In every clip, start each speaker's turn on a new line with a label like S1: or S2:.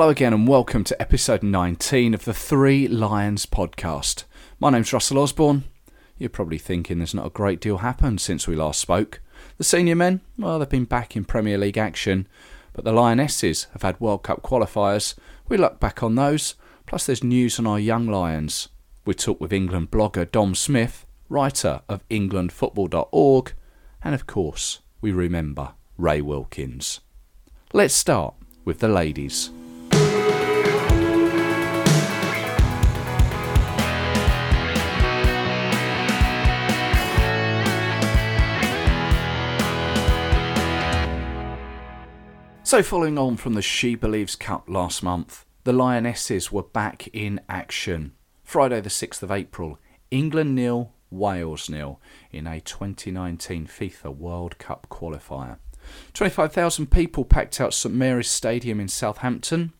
S1: Hello again, and welcome to episode 19 of the Three Lions podcast. My name's Russell Osborne. You're probably thinking there's not a great deal happened since we last spoke. The senior men, well, they've been back in Premier League action, but the Lionesses have had World Cup qualifiers. We look back on those, plus there's news on our young Lions. We talk with England blogger Dom Smith, writer of englandfootball.org, and of course, we remember Ray Wilkins. Let's start with the ladies. So, following on from the She Believes Cup last month, the Lionesses were back in action. Friday, the 6th of April, England nil, Wales nil in a 2019 FIFA World Cup qualifier. 25,000 people packed out St Mary's Stadium in Southampton.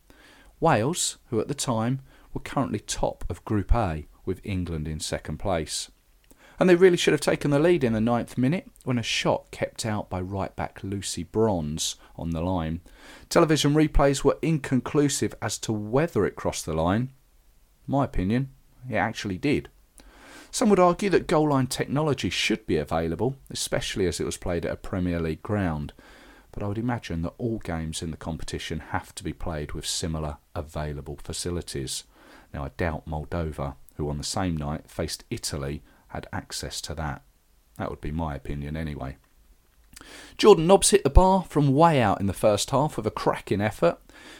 S1: Wales, who at the time were currently top of Group A, with England in second place and they really should have taken the lead in the ninth minute when a shot kept out by right back Lucy Bronze on the line. Television replays were inconclusive as to whether it crossed the line. My opinion, it actually did. Some would argue that goal line technology should be available, especially as it was played at a Premier League ground, but I would imagine that all games in the competition have to be played with similar available facilities. Now, I doubt Moldova, who on the same night faced Italy had access to that. That would be my opinion anyway. Jordan Nobbs hit the bar from way out in the first half with a cracking effort,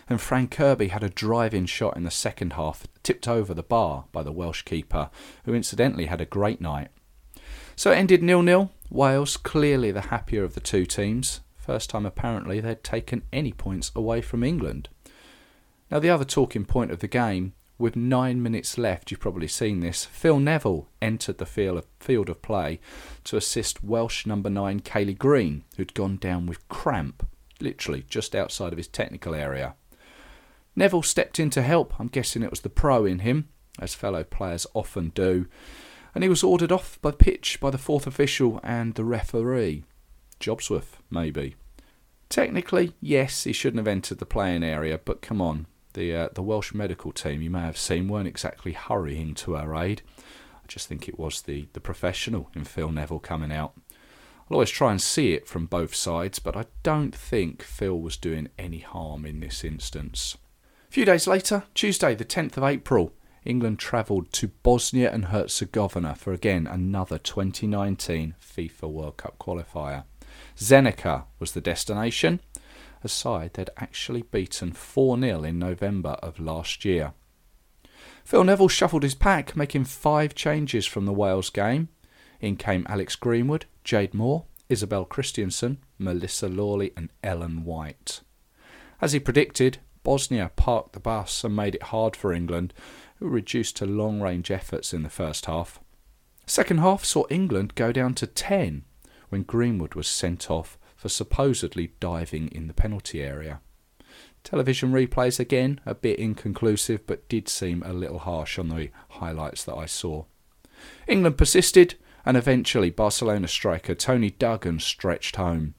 S1: and Fran Kirby had a drive in shot in the second half, tipped over the bar by the Welsh keeper, who incidentally had a great night. So it ended nil nil. Wales clearly the happier of the two teams. First time apparently they'd taken any points away from England. Now, the other talking point of the game with nine minutes left, you've probably seen this, Phil Neville entered the field of play to assist Welsh number nine Kayleigh Green, who'd gone down with cramp, literally just outside of his technical area. Neville stepped in to help, I'm guessing it was the pro in him, as fellow players often do, and he was ordered off the pitch by the fourth official and the referee. Jobsworth, maybe. Technically, yes, he shouldn't have entered the playing area, but come on, the uh, the Welsh medical team you may have seen weren't exactly hurrying to our aid. I just think it was the, the professional in Phil Neville coming out. I'll always try and see it from both sides, but I don't think Phil was doing any harm in this instance. A few days later, Tuesday, the 10th of April, England travelled to Bosnia and Herzegovina for again another 2019 FIFA World Cup qualifier. Zenica was the destination, a side they'd actually beaten 4 0 in November of last year. Phil Neville shuffled his pack, making five changes from the Wales game. In came Alex Greenwood, Jade Moore, Isobel Christiansen, Melissa Lawley, and Ellen White. As he predicted, Bosnia parked the bus and made it hard for England, who reduced to long range efforts in the first half. Second half saw England go down to 10 when Greenwood was sent off for supposedly diving in the penalty area. Television replays again a bit inconclusive but did seem a little harsh on the highlights that I saw. England persisted and eventually Barcelona striker Toni Duggan stretched home.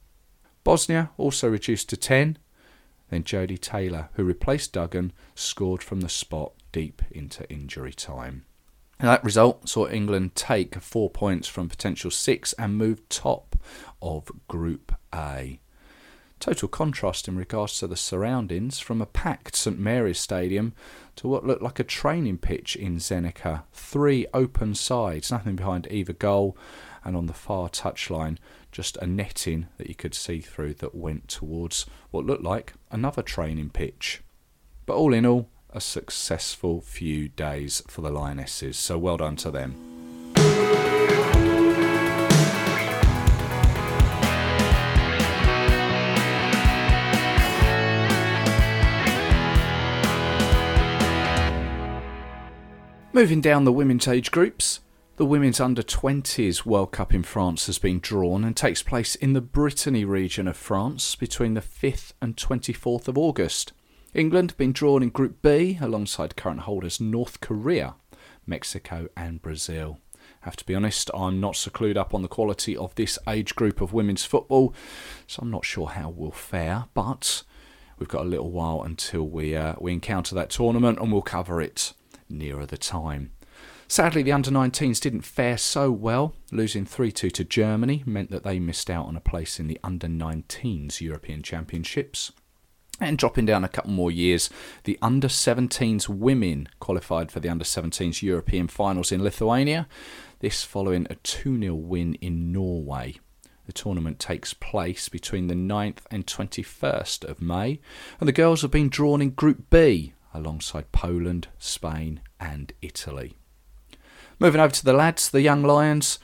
S1: Bosnia also reduced to 10, then Jodie Taylor, who replaced Duggan, scored from the spot deep into injury time. And that result saw England take four points from potential six and move top of Group A. Total contrast in regards to the surroundings from a packed St Mary's Stadium to what looked like a training pitch in Zenica. Three open sides, nothing behind either goal, and on the far touchline, just a netting that you could see through that went towards what looked like another training pitch. But all in all, a successful few days for the Lionesses, so well done to them. Moving down the women's age groups, the Women's Under 20s World Cup in France has been drawn and takes place in the Brittany region of France between the 5th and 24th of August. England have been drawn in Group B alongside current holders North Korea, Mexico, and Brazil. I Have to be honest, I'm not so clued up on the quality of this age group of women's football, so I'm not sure how we'll fare, but we've got a little while until we uh, we encounter that tournament, and we'll cover it nearer the time. Sadly, the under 19s didn't fare so well. Losing 3 2 to Germany meant that they missed out on a place in the under 19s European Championships. And dropping down a couple more years, the under 17s women qualified for the under 17s European finals in Lithuania. This following a 2 0 win in Norway. The tournament takes place between the 9th and 21st of May, and the girls have been drawn in Group B alongside Poland, Spain, and Italy. Moving over to the lads, the young Lions.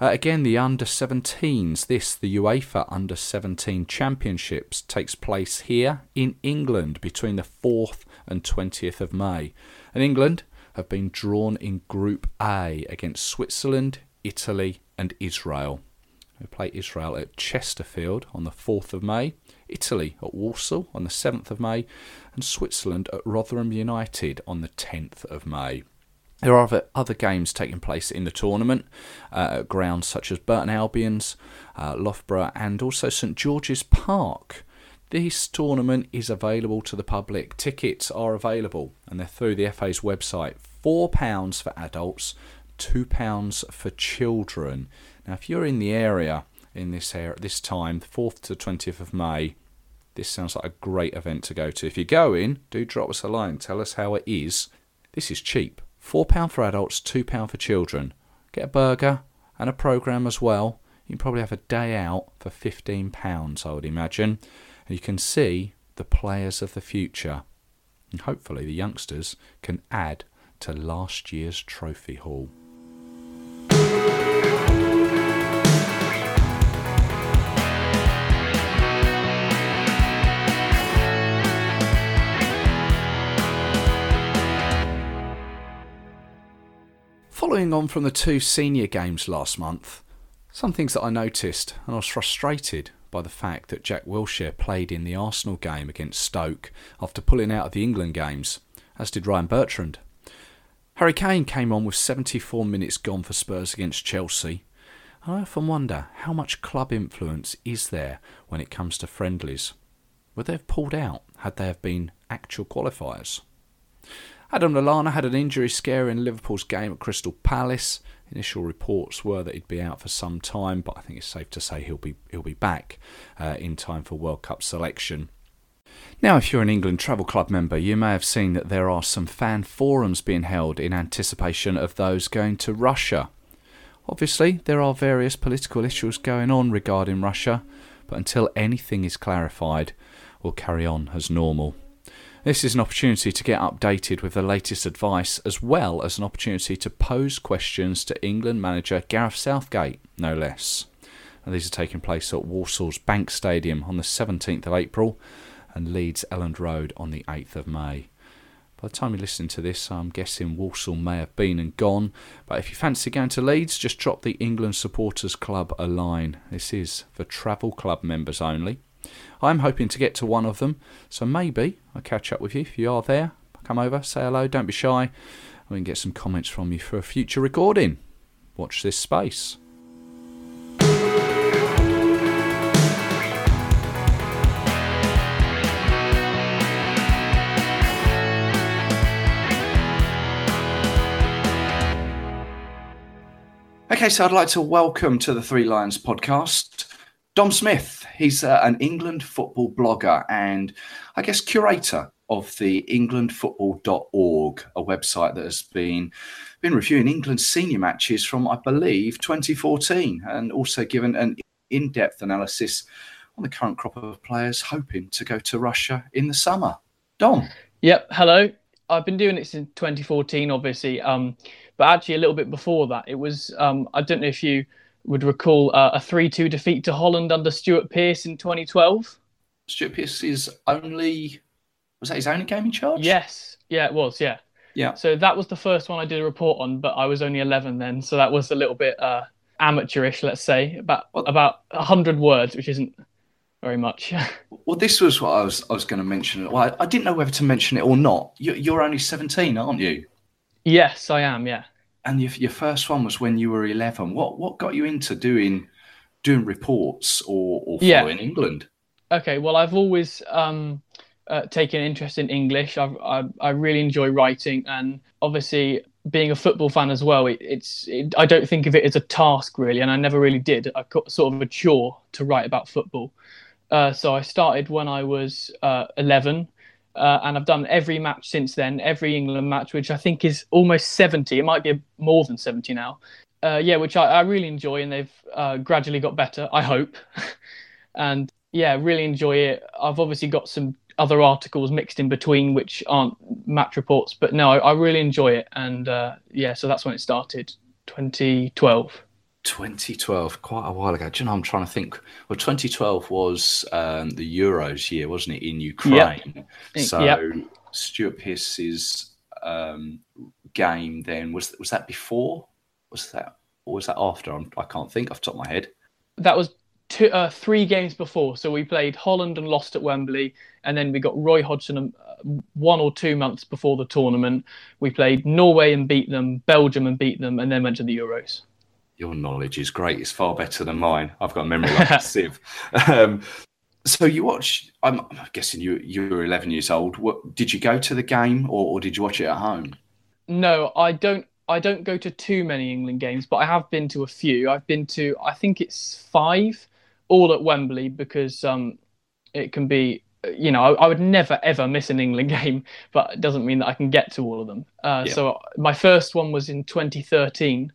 S1: Uh, again, the under 17s. This, the UEFA Under 17 Championships, takes place here in England between the 4th and 20th of May. And England have been drawn in Group A against Switzerland, Italy, and Israel. They play Israel at Chesterfield on the 4th of May, Italy at Walsall on the 7th of May, and Switzerland at Rotherham United on the 10th of May. There are other games taking place in the tournament uh, at grounds such as Burton Albion's, uh, Loughborough, and also St George's Park. This tournament is available to the public. Tickets are available and they're through the FA's website. £4 for adults, £2 for children. Now, if you're in the area in this at this time, 4th to 20th of May, this sounds like a great event to go to. If you go in, do drop us a line. Tell us how it is. This is cheap. £4 for adults, £2 for children. Get a burger and a programme as well. You can probably have a day out for £15, I would imagine. And you can see the players of the future. And hopefully, the youngsters can add to last year's trophy haul. Following on from the two senior games last month, some things that I noticed, and I was frustrated by the fact that Jack Wilshere played in the Arsenal game against Stoke after pulling out of the England games, as did Ryan Bertrand. Harry Kane came on with 74 minutes gone for Spurs against Chelsea. I often wonder how much club influence is there when it comes to friendlies. Would they have pulled out had they have been actual qualifiers? Adam Lallana had an injury scare in Liverpool's game at Crystal Palace. Initial reports were that he'd be out for some time, but I think it's safe to say he'll be he'll be back uh, in time for World Cup selection. Now, if you're an England Travel Club member, you may have seen that there are some fan forums being held in anticipation of those going to Russia. Obviously, there are various political issues going on regarding Russia, but until anything is clarified, we'll carry on as normal. This is an opportunity to get updated with the latest advice, as well as an opportunity to pose questions to England manager Gareth Southgate, no less. And these are taking place at Walsall's Bank Stadium on the 17th of April and Leeds Elland Road on the 8th of May. By the time you listen to this, I'm guessing Walsall may have been and gone. But if you fancy going to Leeds, just drop the England Supporters Club a line. This is for travel club members only. I'm hoping to get to one of them, so maybe I'll catch up with you if you are there. Come over, say hello, don't be shy. We can get some comments from you for a future recording. Watch this space. Okay, so I'd like to welcome to the Three Lions podcast Dom Smith. He's uh, an England football blogger and I guess curator of the englandfootball.org, a website that has been been reviewing England's senior matches from I believe 2014 and also given an in-depth analysis on the current crop of players hoping to go to Russia in the summer. Dom.
S2: Yep, hello. I've been doing it since 2014 obviously um, but actually a little bit before that it was um, I don't know if you would recall uh, a 3 2 defeat to Holland under Stuart Pearce in 2012.
S1: Stuart Pearce's only, was that his only game in charge?
S2: Yes. Yeah, it was. Yeah.
S1: Yeah.
S2: So that was the first one I did a report on, but I was only 11 then. So that was a little bit uh, amateurish, let's say, about well, about 100 words, which isn't very much.
S1: well, this was what I was I was going to mention. Well, I, I didn't know whether to mention it or not. You, you're only 17, aren't you?
S2: Yes, I am. Yeah
S1: and your, your first one was when you were 11 what what got you into doing doing reports or, or yeah. england
S2: Okay, well, I've always um, uh, taken interest in English. I've, I, I really enjoy writing, and obviously, being a football fan as well, it, it's it, I don't think of it as a task really, and I never really did. I got sort of a chore to write about football. Uh, so I started when I was uh, 11, uh, and I've done every match since then, every England match, which I think is almost 70. It might be more than 70 now. Uh, yeah, which I, I, really enjoy, and they've uh, gradually got better, I hope. and yeah, really enjoy it. I've obviously got some other articles mixed in between, which aren't match reports, but no, I, I really enjoy it. And uh, yeah, so that's when it started, 2012.
S1: 2012, quite a while ago. Do you know, I'm trying to think. Well, 2012 was um, the Euros year, wasn't it, in Ukraine? Yep. So yep. Stuart Pearce's um, game then was was that before? Was that or was that after? I'm, I can not think off the top of my head.
S2: That was two, uh, three games before. So we played Holland and lost at Wembley, and then we got Roy Hodgson um, one or two months before the tournament. We played Norway and beat them, Belgium and beat them, and then went to the Euros
S1: your knowledge is great. It's far better than mine. I've got a memory like a sieve. Um, so you watch? I'm, I'm, guessing you you were 11 years old. What, did you go to the game or, or did you watch it at home?
S2: No, I don't. I don't go to too many England games, but I have been to a few. I've been to, I think it's five, all at Wembley because um, it can be you know, I, I, would never ever miss an England game, but it doesn't mean that I can get to all of them. Uh, yeah. So my first one was in 2013,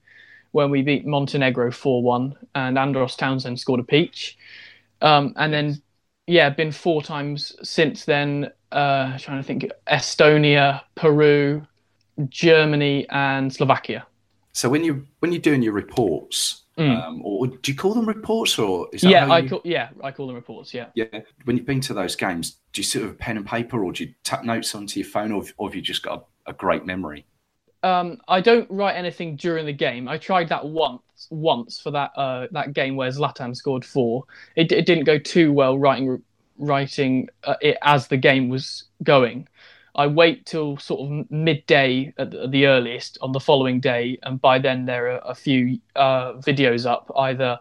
S2: when we beat Montenegro 4 1 and Andros Townsend scored a peach. Um, and then, yeah, been four times since then. Uh, trying to think Estonia, Peru, Germany, and Slovakia.
S1: So when you when you're doing your reports, mm. um, or do you call them reports, or
S2: yeah, I call yeah, I call them reports. Yeah,
S1: yeah. When you've been to those games, do you sit with a pen and paper, or do you tap notes onto your phone, or, or have you just got a, a great memory?
S2: Um, I don't write anything during the game. I tried that once once for that uh, that game where Zlatan scored four. It, it didn't go too well writing writing uh, it as the game was going. I wait till sort of midday at the, at the, earliest on the following day, and by then there are a few uh, videos up either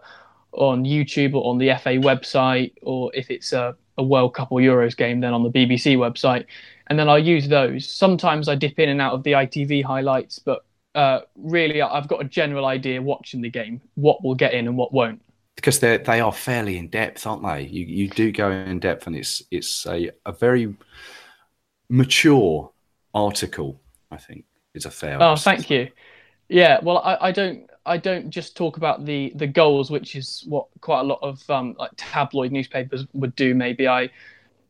S2: on YouTube or on the FA website, or if it's a, a World Cup or Euros game, then on the BBC website and then I use those. Sometimes I dip in and out of the ITV highlights, but uh, really I've got a general idea watching the game what will get in and what won't.
S1: Because they they are fairly in depth, aren't they? You you do go in depth, and it's it's a, a very mature article. I think is a fair.
S2: Oh, thank you. Yeah, well, I, I don't I don't just talk about the the goals, which is what quite a lot of um, like tabloid newspapers would do. Maybe I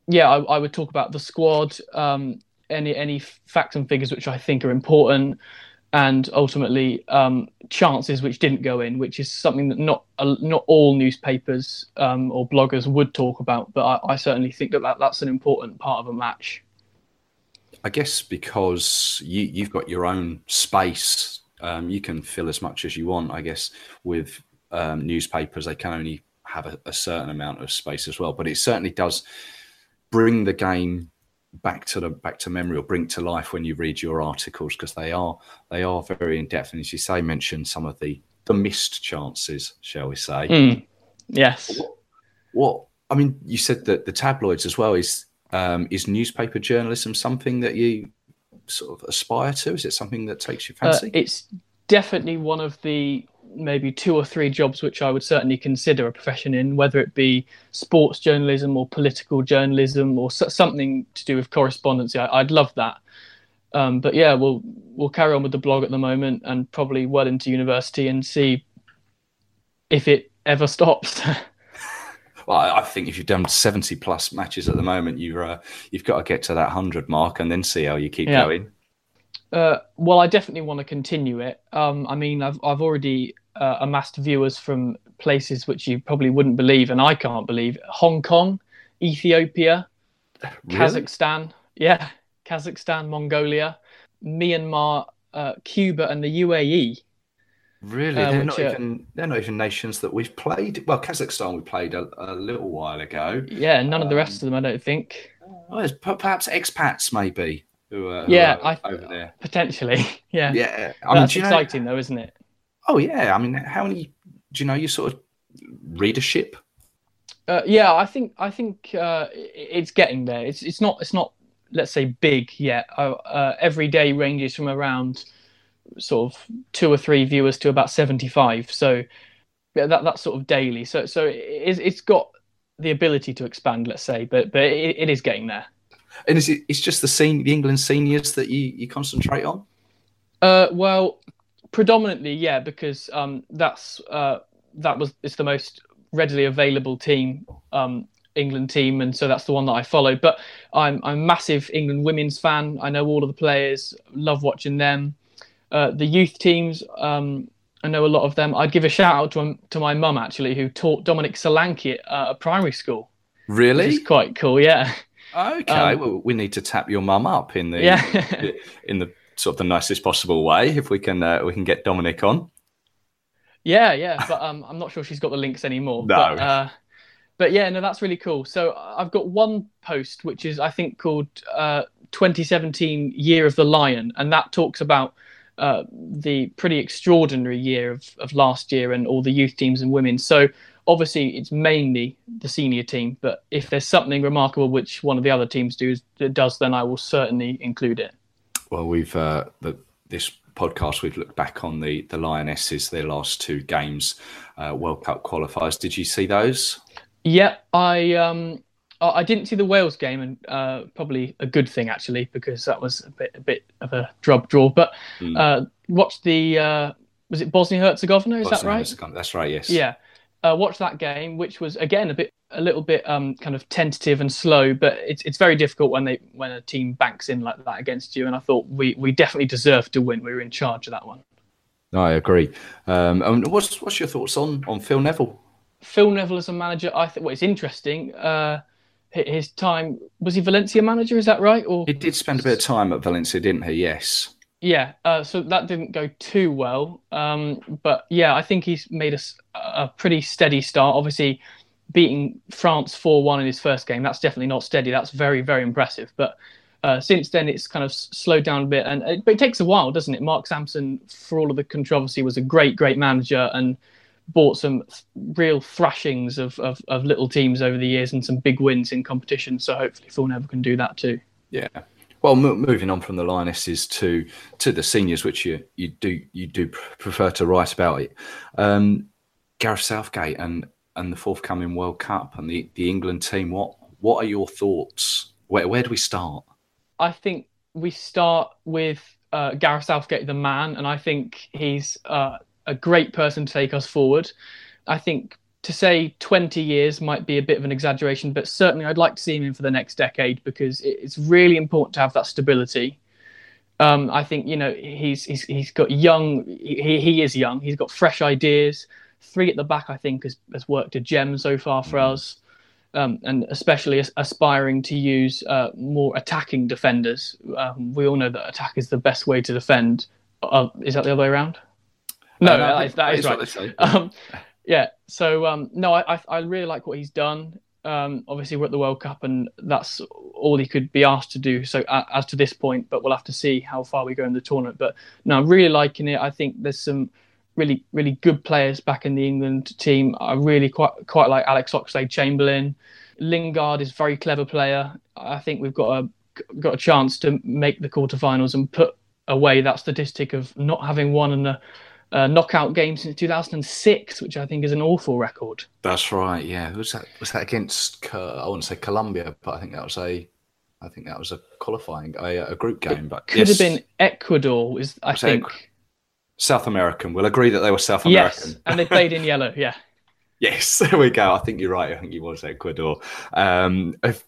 S2: yeah, I, I, would talk about the squad, um, any any facts and figures which I think are important, and ultimately um, chances which didn't go in, which is something that not uh, not all newspapers um, or bloggers would talk about, but I, I certainly think that, that that's an important part of a match.
S1: I guess because you you've got your own space, um, you can fill as much as you want. I guess with um, newspapers, they can only have a, a certain amount of space as well, but it certainly does bring the game back to the back to memory or bring to life when you read your articles because they are they are very in depth and as you say mention some of the the missed chances shall we say.
S2: Mm. yes.
S1: What, what, i mean you said that the tabloids as well is um, is newspaper journalism something that you sort of aspire to? Is it something that takes you fancy? uh,
S2: it's definitely one of the maybe two or three jobs which I would certainly consider a profession in, whether it be sports journalism or political journalism or something to do with correspondence. I, would love that. Um, but yeah, we'll we'll carry on with the blog at the moment and probably well into university and see if it ever stops.
S1: well, I think if you've done seventy plus matches at the moment, you've uh, you've got to get to that hundred mark and then see how you keep yeah. going.
S2: Uh, well, I definitely want to continue it. Um, I mean, I've I've already uh, amassed viewers from places which you probably wouldn't believe, and I can't believe Hong Kong, Ethiopia, really? Kazakhstan, yeah, Kazakhstan, Mongolia, Myanmar, uh, Cuba, and the UAE.
S1: Really, uh, they're not even they're not even nations that we've played. Well, Kazakhstan we played a, a little while ago.
S2: Yeah, none um, of the rest um, of them, I don't think.
S1: Well, perhaps expats, maybe who are,
S2: yeah,
S1: who are I, over there.
S2: Potentially, yeah.
S1: Yeah,
S2: I mean, that's exciting know, though, isn't it?
S1: Oh yeah, I mean, how many? Do you know your sort of readership?
S2: Uh, yeah, I think I think uh, it's getting there. It's it's not it's not let's say big yet. Uh, uh, every day ranges from around sort of two or three viewers to about seventy five. So yeah, that that's sort of daily. So so it's it's got the ability to expand, let's say, but but it, it is getting there.
S1: And is it it's just the scene the England seniors that you you concentrate on?
S2: Uh, well, predominantly, yeah, because um, that's uh, that was it's the most readily available team, um, England team, and so that's the one that I follow. But I'm I'm a massive England women's fan. I know all of the players, love watching them. Uh, the youth teams, um, I know a lot of them. I'd give a shout out to to my mum actually, who taught Dominic Solanke at uh, a primary school.
S1: Really,
S2: which is quite cool. Yeah.
S1: Okay, um, well, we need to tap your mum up in the yeah. in the sort of the nicest possible way if we can uh, we can get Dominic on.
S2: Yeah, yeah, but um, I'm not sure she's got the links anymore.
S1: No.
S2: But, uh, but yeah, no, that's really cool. So I've got one post which is I think called uh, 2017 Year of the Lion, and that talks about uh, the pretty extraordinary year of, of last year and all the youth teams and women. So obviously it's mainly the senior team, but if there's something remarkable which one of the other teams do, does, then I will certainly include it.
S1: Well, we've uh, the, this podcast, we've looked back on the the Lionesses, their last two games, uh, World Cup qualifiers. Did you see those?
S2: Yeah, I um, I didn't see the Wales game, and uh, probably a good thing actually because that was a bit a bit of a drub draw. But mm. uh, watched the uh, was it Bosnia Herzegovina? Is Bosnia, that right?
S1: That's right. Yes.
S2: Yeah, uh, watched that game, which was again a bit a little bit um, kind of tentative and slow, but it's it's very difficult when they when a team banks in like that against you. And I thought we we definitely deserved to win. We were in charge of that one.
S1: I agree. Um, and what's what's your thoughts on on Phil Neville?
S2: Phil Neville as a manager, I think. Well, it's interesting. Uh, his time was he Valencia manager? Is that right? Or
S1: he did spend a bit of time at Valencia, didn't he? Yes.
S2: Yeah, uh, so that didn't go too well. Um, but yeah, I think he's made a, a pretty steady start. Obviously, beating France 4 1 in his first game, that's definitely not steady. That's very, very impressive. But uh, since then, it's kind of slowed down a bit. And it, but it takes a while, doesn't it? Mark Sampson, for all of the controversy, was a great, great manager and bought some real thrashings of, of, of little teams over the years and some big wins in competition. So hopefully, Phil Neville can do that too.
S1: Yeah. Well, moving on from the Lionesses to to the seniors, which you you do you do prefer to write about it. Um, Gareth Southgate and and the forthcoming World Cup and the, the England team. What what are your thoughts? Where where do we start?
S2: I think we start with uh, Gareth Southgate, the man, and I think he's uh, a great person to take us forward. I think to say 20 years might be a bit of an exaggeration, but certainly I'd like to see him in for the next decade because it's really important to have that stability. Um, I think you know he's he's he's got young. He he is young. He's got fresh ideas three at the back, I think, has, has worked a gem so far for mm. us. Um, and especially aspiring to use uh, more attacking defenders. Um, we all know that attack is the best way to defend. Uh, is that the other way around? No, uh, no that, is, that is right. Yeah. So um, no, I, I really like what he's done. Um, obviously, we're at the World Cup, and that's all he could be asked to do. So as to this point, but we'll have to see how far we go in the tournament. But no, I'm really liking it. I think there's some really really good players back in the England team. I really quite quite like Alex Oxlade Chamberlain. Lingard is a very clever player. I think we've got a got a chance to make the quarterfinals and put away that statistic of not having won in a, a knockout game since 2006, which I think is an awful record.
S1: That's right. Yeah, was that was that against? I wouldn't say Colombia, but I think that was a. I think that was a qualifying a, a group game, but
S2: could yes. have been Ecuador. Is I was think.
S1: South American. We'll agree that they were South American.
S2: Yes, and they played in yellow. Yeah.
S1: yes, there we go. I think you're right. I think he was Ecuador. Um, if,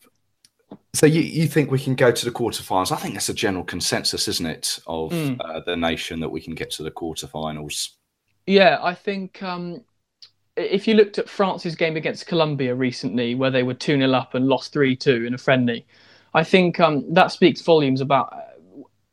S1: so you, you think we can go to the quarterfinals? I think that's a general consensus, isn't it, of mm. uh, the nation that we can get to the quarterfinals.
S2: Yeah, I think um, if you looked at France's game against Colombia recently, where they were 2 0 up and lost 3 2 in a friendly, I think um, that speaks volumes about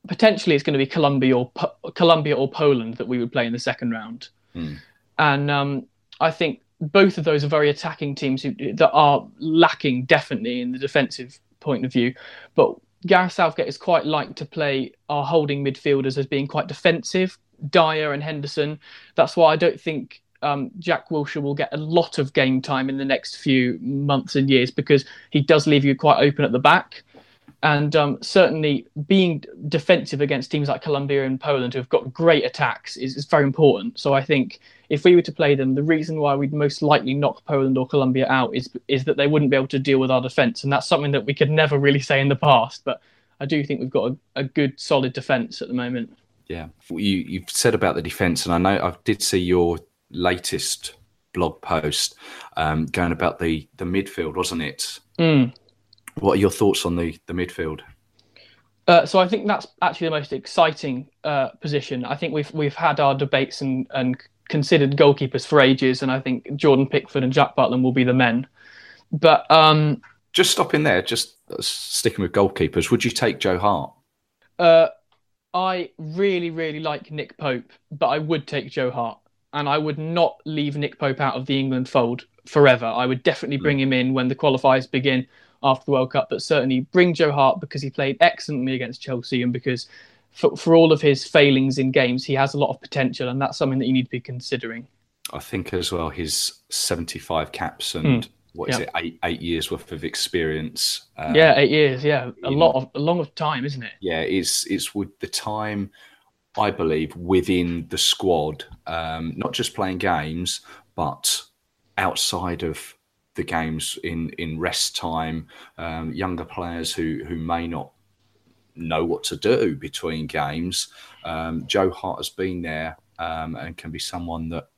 S2: potentially it's going to be Colombia or Colombia or Poland that we would play in the second round. Mm. And um, I think both of those are very attacking teams who, that are lacking definitely in the defensive point of view. But Gareth Southgate is quite like to play our holding midfielders as being quite defensive, Dier and Henderson. That's why I don't think um, Jack Wilshere will get a lot of game time in the next few months and years because he does leave you quite open at the back. And um, certainly being defensive against teams like Colombia and Poland who have got great attacks is, is very important. So I think if we were to play them, the reason why we'd most likely knock Poland or Colombia out is is that they wouldn't be able to deal with our defence, and that's something that we could never really say in the past. But I do think we've got a, a good, solid defence at the moment.
S1: Yeah, you you've said about the defence, and I know I did see your latest blog post um, going about the the midfield, wasn't it?
S2: Mm.
S1: What are your thoughts on the the midfield?
S2: Uh, so I think that's actually the most exciting uh, position. I think we've we've had our debates and, and considered goalkeepers for ages, and I think Jordan Pickford and Jack Butland will be the men. But um,
S1: just stopping there, just sticking with goalkeepers, would you take Joe Hart?
S2: Uh, I really, really like Nick Pope, but I would take Joe Hart, and I would not leave Nick Pope out of the England fold forever. I would definitely bring him in when the qualifiers begin after the World Cup, but certainly bring Joe Hart because he played excellently against Chelsea and because for, for all of his failings in games, he has a lot of potential, and that's something that you need to be considering.
S1: I think as well his 75 caps and mm. what is it eight eight years worth of experience.
S2: Uh, yeah, eight years. Yeah, a lot of a long of time, isn't it?
S1: Yeah, it's it's with the time. I believe within the squad, um, not just playing games, but outside of the games in in rest time, um, younger players who who may not know what to do between games. Um, Joe Hart has been there um, and can be someone that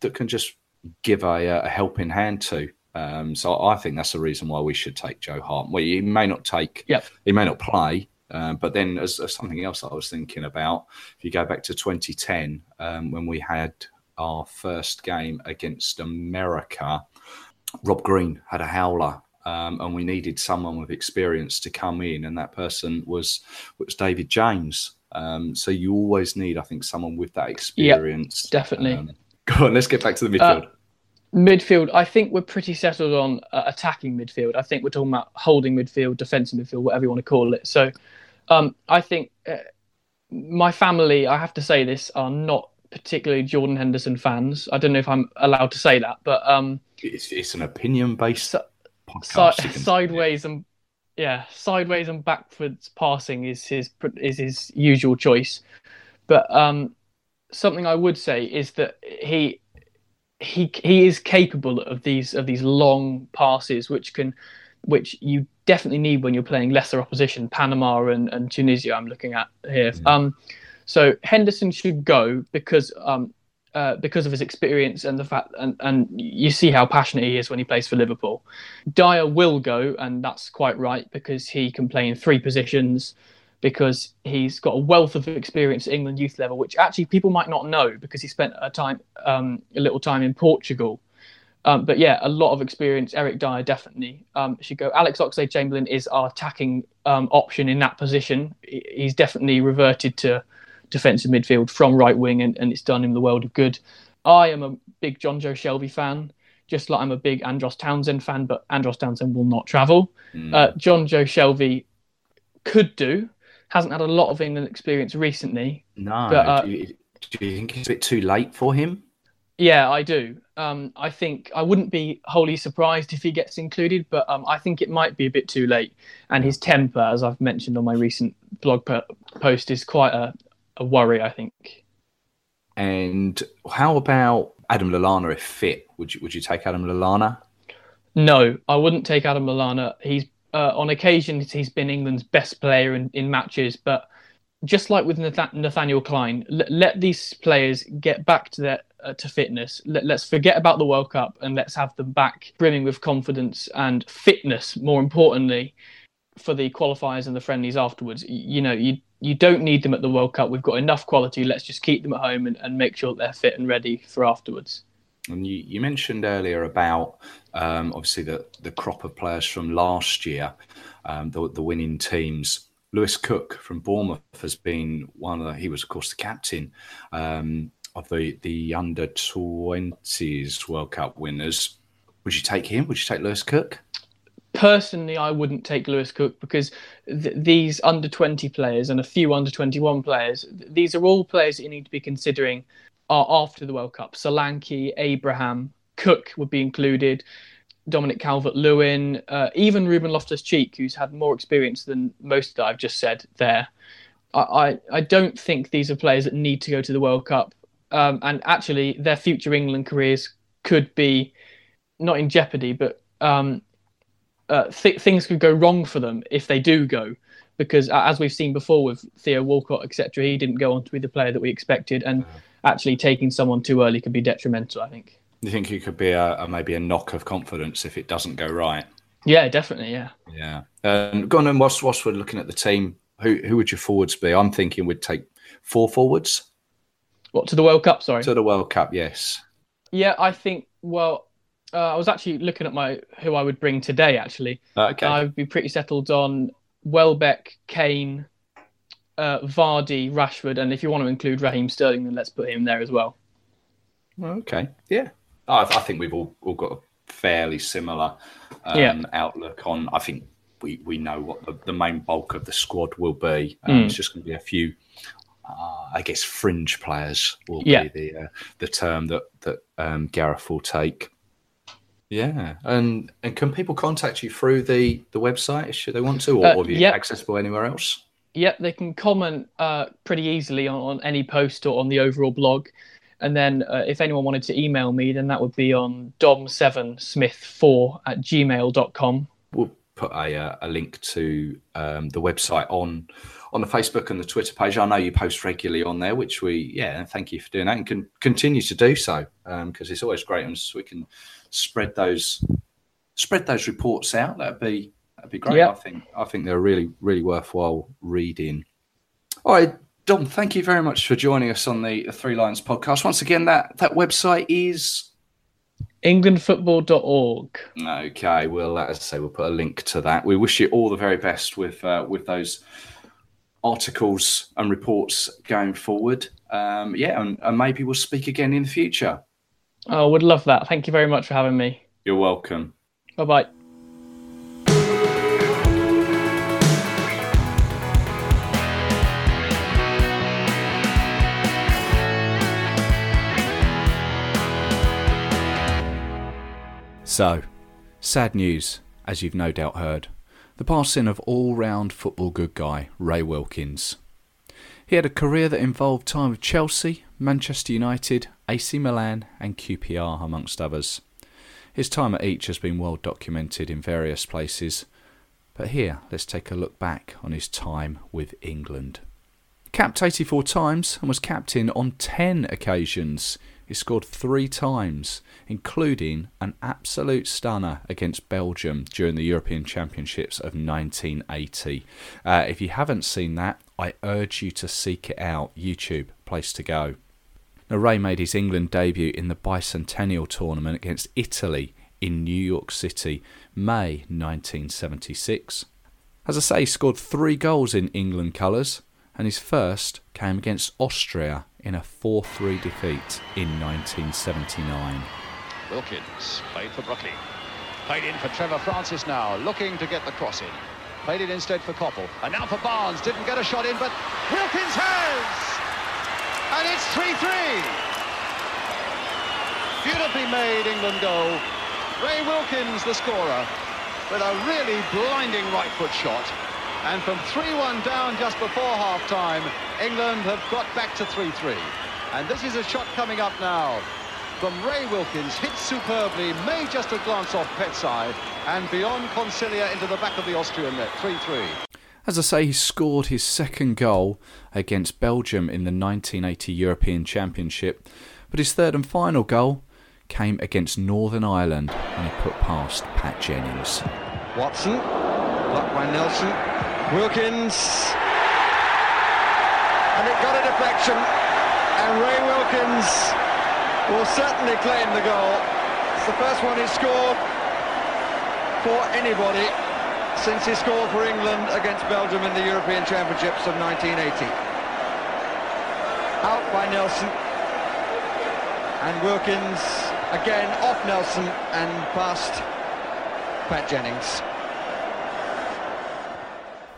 S1: that can just give a, a helping hand to. Um, so I think that's the reason why we should take Joe Hart. Well, he may not take,
S2: yep.
S1: he may not play, um, but then as, as, something else I was thinking about, if you go back to 2010 um, when we had our first game against America, Rob Green had a howler, um, and we needed someone with experience to come in, and that person was was David James. Um, so you always need, I think, someone with that experience.
S2: Yep, definitely. Um,
S1: go on, let's get back to the midfield. Uh,
S2: midfield, I think we're pretty settled on uh, attacking midfield. I think we're talking about holding midfield, defensive midfield, whatever you want to call it. So um, I think uh, my family, I have to say this, are not particularly Jordan Henderson fans. I don't know if I'm allowed to say that, but um,
S1: it's, it's an opinion based so,
S2: si- sideways and yeah, sideways and backwards passing is his is his usual choice. But um, something I would say is that he he he is capable of these of these long passes, which can which you definitely need when you're playing lesser opposition, Panama and, and Tunisia. I'm looking at here. Mm. Um, so Henderson should go because um, uh, because of his experience and the fact, and, and you see how passionate he is when he plays for Liverpool. Dier will go, and that's quite right because he can play in three positions, because he's got a wealth of experience at England youth level, which actually people might not know because he spent a time, um, a little time in Portugal. Um, but yeah, a lot of experience. Eric Dier definitely um, should go. Alex Oxlade-Chamberlain is our attacking um, option in that position. He's definitely reverted to defensive midfield from right wing, and, and it's done him the world of good. I am a big Jonjo Shelvey fan, just like I'm a big Andros Townsend fan, but Andros Townsend will not travel. Mm. Uh, Jonjo Shelvey could do, hasn't had a lot of England experience recently.
S1: No, but, uh, do, you, do, you, think it's a bit too late for him?
S2: Yeah, I do. Um, I think I wouldn't be wholly surprised if he gets included, but um, I think it might be a bit too late. And his temper, as I've mentioned on my recent blog post, is quite a, a worry, I think.
S1: And how about Adam Lallana if fit? Would you would you take Adam Lallana?
S2: No, I wouldn't take Adam Lallana. He's uh, on occasions he's been England's best player in, in matches, but just like with Nathaniel Clyne, let, let these players get back to their uh, to fitness. Let, us forget about the World Cup and let's have them back brimming with confidence and fitness. More importantly, for the qualifiers and the friendlies afterwards. You know, you you don't need them at the World Cup. We've got enough quality. Let's just keep them at home and, and make sure they're fit and ready for afterwards.
S1: And you, you mentioned earlier about um, obviously the, the crop of players from last year, um, the, the winning teams. Lewis Cook from Bournemouth has been one of the, he was, of course, the captain um, of the, the under 20s World Cup winners. Would you take him? Would you take Lewis Cook?
S2: Personally, I wouldn't take Lewis Cook because th- these under 20 players and a few under 21 players, th- these are all players that you need to be considering are after the World Cup. Solanke, Abraham, Cook would be included. Dominic Calvert Lewin, uh, even Ruben Loftus Cheek, who's had more experience than most that I've just said there. I, I, I, don't think these are players that need to go to the World Cup. Um, and actually, their future England careers could be not in jeopardy, but um, uh, th- things could go wrong for them if they do go. Because uh, as we've seen before with Theo Walcott, etc., he didn't go on to be the player that we expected. And actually, taking someone too early could be detrimental, I think.
S1: You think it could be a, a, maybe a knock of confidence if it doesn't go right?
S2: Yeah, definitely. Yeah.
S1: Yeah. Um, go on and whilst, whilst we're looking at the team, who who would your forwards be? I'm thinking we'd take four forwards.
S2: What to the World Cup? Sorry.
S1: To the World Cup, yes.
S2: Yeah, I think. Well, uh, I was actually looking at my who I would bring today. Actually,
S1: uh, okay.
S2: I would be pretty settled on Welbeck, Kane, uh, Vardy, Rashford, and if you want to include Raheem Sterling, then let's put him there as well.
S1: Okay. Yeah. I, I think we've all, all got a fairly similar um, yeah. outlook on. I think we, we know what the, the main bulk of the squad will be. Um, mm. It's just going to be a few, uh, I guess, fringe players will yeah. be the uh, the term that that um, Gareth will take. Yeah, and and can people contact you through the the website should they want to, or, uh, or are you yep. accessible anywhere else?
S2: Yep, they can comment uh, pretty easily on, on any post or on the overall blog. And then uh, if anyone wanted to email me, then that would be on dom7smith4 at gmail.com.
S1: We'll put a, uh, a link to um, the website on on the Facebook and the Twitter page. I know you post regularly on there, which we, yeah, thank you for doing that and can continue to do so because um, it's always great and so we can spread those spread those reports out. That'd be that'd be great. Yep. I think I think they're really really worthwhile reading. All right, Dom, thank you very much for joining us on the Three Lions podcast. Once again, that, that website is
S2: englandfootball.org.
S1: Okay, well, as I say, we'll put a link to that. We wish you all the very best with uh, with those articles and reports going forward. Um, yeah, and, and maybe we'll speak again in the future.
S2: Oh, would love that. Thank you very much for having me.
S1: You're welcome.
S2: Bye bye.
S1: So, sad news, as you've no doubt heard. The passing of all round football good guy, Ray Wilkins. He had a career that involved time with Chelsea, Manchester United, AC Milan, and QPR, amongst others. His time at each has been well documented in various places, but here let's take a look back on his time with England. Capped 84 times and was captain on 10 occasions, he scored three times, including an absolute stunner against Belgium during the European Championships of 1980. Uh, if you haven't seen that, I urge you to seek it out. YouTube, place to go. Now, Ray made his England debut in the Bicentennial Tournament against Italy in New York City, May 1976. As I say, he scored three goals in England colours, and his first came against Austria in a 4 3 defeat in 1979.
S3: Wilkins played for Brooking. Played in for Trevor Francis now, looking to get the cross in. Played it instead for Coppell. And now for Barnes. Didn't get a shot in, but Wilkins has! And it's 3-3. Beautifully made England goal. Ray Wilkins, the scorer, with a really blinding right foot shot. And from 3-1 down just before half-time, England have got back to 3-3. And this is a shot coming up now from Ray Wilkins, hit superbly, made just a glance off Pezzey, and beyond Koncilia into the back of the Austrian net, 3-3.
S1: As I say, he scored his second goal against Belgium in the 1980 European Championship, but his third and final goal came against Northern Ireland and he put past Pat Jennings.
S3: Watson, blocked by Nelson, Wilkins, and it got a deflection, and Ray Wilkins will certainly claim the goal. It's the first one he scored for anybody since he scored for England against Belgium in the European Championships of 1980. Out by Nelson, and Wilkins again off Nelson and past Pat Jennings.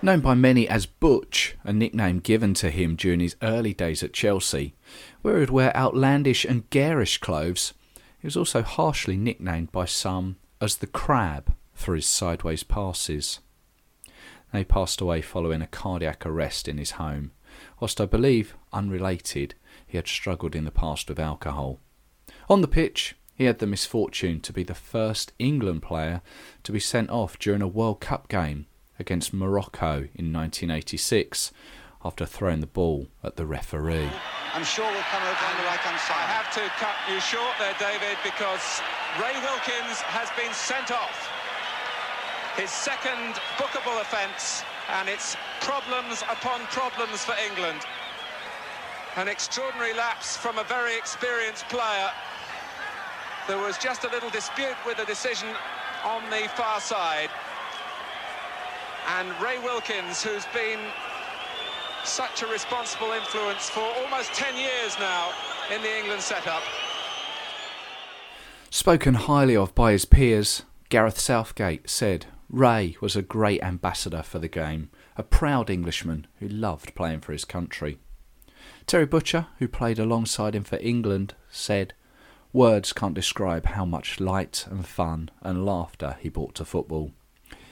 S1: Known by many as Butch, a nickname given to him during his early days at Chelsea, where he would wear outlandish and garish clothes, he was also harshly nicknamed by some as the Crab for his sideways passes. They passed away following a cardiac arrest in his home, whilst I believe, unrelated, he had struggled in the past with alcohol. On the pitch, he had the misfortune to be the first England player to be sent off during a World Cup game against Morocco in 1986 after throwing the ball at the referee.
S4: I'm sure we'll come over on the right hand side.
S5: I have to cut you short there, David, because Ray Wilkins has been sent off. His second bookable offence, and it's problems upon problems for England. An extraordinary lapse from a very experienced player. There was just a little dispute with the decision on the far side and Ray Wilkins, who's been such a responsible influence for almost 10 years now in the England setup.
S1: Spoken highly of by his peers, Gareth Southgate said Ray was a great ambassador for the game, a proud Englishman who loved playing for his country. Terry Butcher, who played alongside him for England, said, Words can't describe how much light and fun and laughter he brought to football.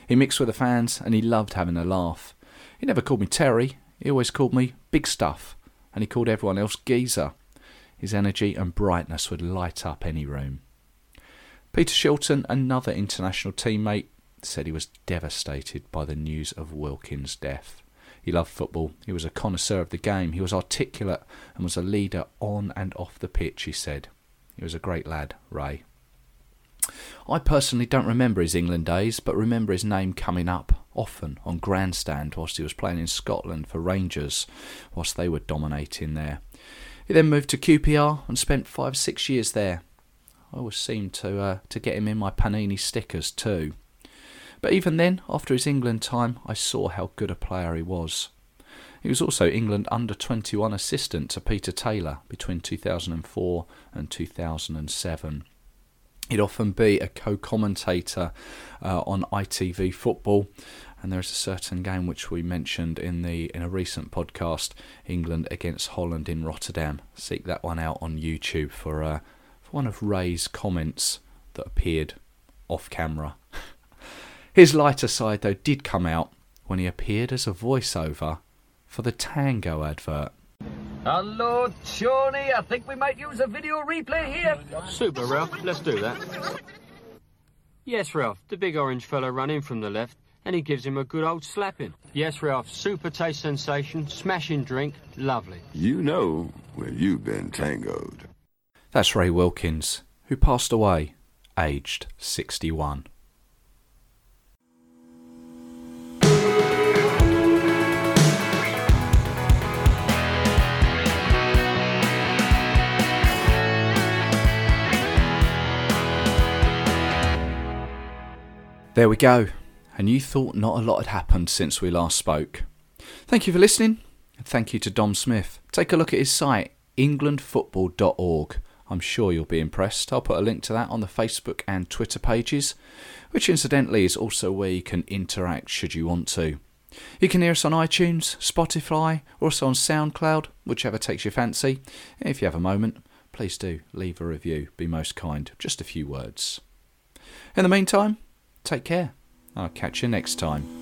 S1: He mixed with the fans and he loved having a laugh. He never called me Terry, he always called me Big Stuff, and he called everyone else Geezer. His energy and brightness would light up any room. Peter Shilton, another international teammate, said he was devastated by the news of Wilkins' death. He loved football. He was a connoisseur of the game. He was articulate and was a leader on and off the pitch, he said. He was a great lad, Ray. I personally don't remember his England days, but remember his name coming up often on grandstand whilst he was playing in Scotland for Rangers, whilst they were dominating there. He then moved to QPR and spent five, six years there. I always seemed to uh, to get him in my Panini stickers too. But even then, after his England time, I saw how good a player he was. He was also England under 21 assistant to Peter Taylor between 2004 and 2007. He'd often be a co commentator uh, on ITV football. And there is a certain game which we mentioned in the in a recent podcast, England against Holland in Rotterdam. Seek that one out on YouTube for uh, for one of Ray's comments that appeared off camera. His lighter side, though, did come out when he appeared as a voiceover for the Tango advert.
S6: Hello, Tony. I think we might use a video replay here.
S7: Super, Ralph. Let's do that. Yes, Ralph. The big orange fella run in from the left, and he gives him a good old slapping. Yes, Ralph. Super taste sensation, smashing drink, lovely.
S8: You know when you've been tangoed.
S1: That's Ray Wilkins, who passed away, aged 61. There we go. And you thought not a lot had happened since we last spoke. Thank you for listening, and thank you to Dom Smith. Take a look at his site, englandfootball.org. I'm sure you'll be impressed. I'll put a link to that on the Facebook and Twitter pages, which incidentally is also where you can interact should you want to. You can hear us on iTunes, Spotify, or also on SoundCloud, whichever takes your fancy. If you have a moment, please do leave a review. Be most kind. Just a few words. In the meantime, Take care. I'll catch you next time.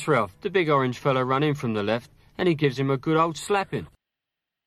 S7: Yes, Ralph. The big orange fella run in from the left, and he gives him a good old slapping.